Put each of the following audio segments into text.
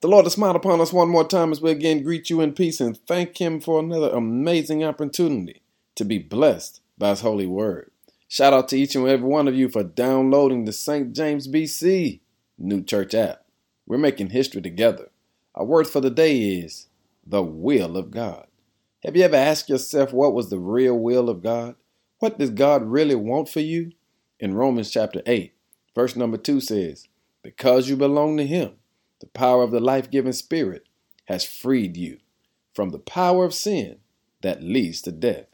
The Lord has smiled upon us one more time as we again greet you in peace and thank Him for another amazing opportunity to be blessed by His holy word. Shout out to each and every one of you for downloading the St. James BC New Church app. We're making history together. Our word for the day is the will of God. Have you ever asked yourself what was the real will of God? What does God really want for you? In Romans chapter 8, verse number 2 says, Because you belong to Him, the power of the life giving Spirit has freed you from the power of sin that leads to death.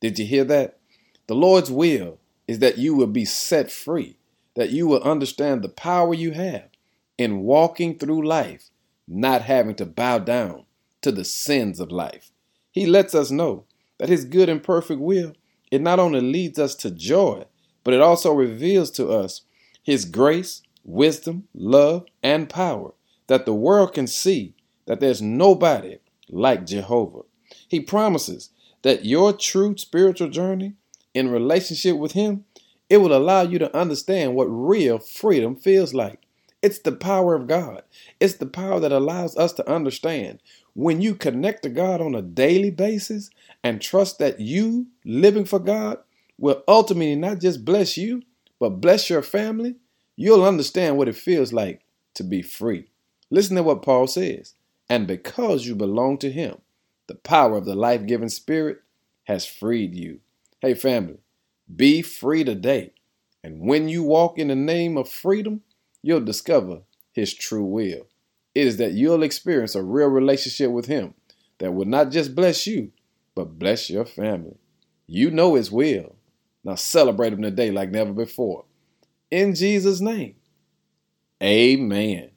Did you hear that? The Lord's will is that you will be set free, that you will understand the power you have in walking through life, not having to bow down to the sins of life. He lets us know that His good and perfect will, it not only leads us to joy, but it also reveals to us His grace, wisdom, love, and power that the world can see that there's nobody like Jehovah. He promises that your true spiritual journey in relationship with Him, it will allow you to understand what real freedom feels like. It's the power of God. It's the power that allows us to understand when you connect to God on a daily basis and trust that you living for God will ultimately not just bless you, but bless your family, you'll understand what it feels like to be free. Listen to what Paul says. And because you belong to him, the power of the life giving spirit has freed you. Hey, family, be free today. And when you walk in the name of freedom, you'll discover his true will. It is that you'll experience a real relationship with him that will not just bless you, but bless your family. You know his will. Now celebrate him today like never before. In Jesus' name, amen.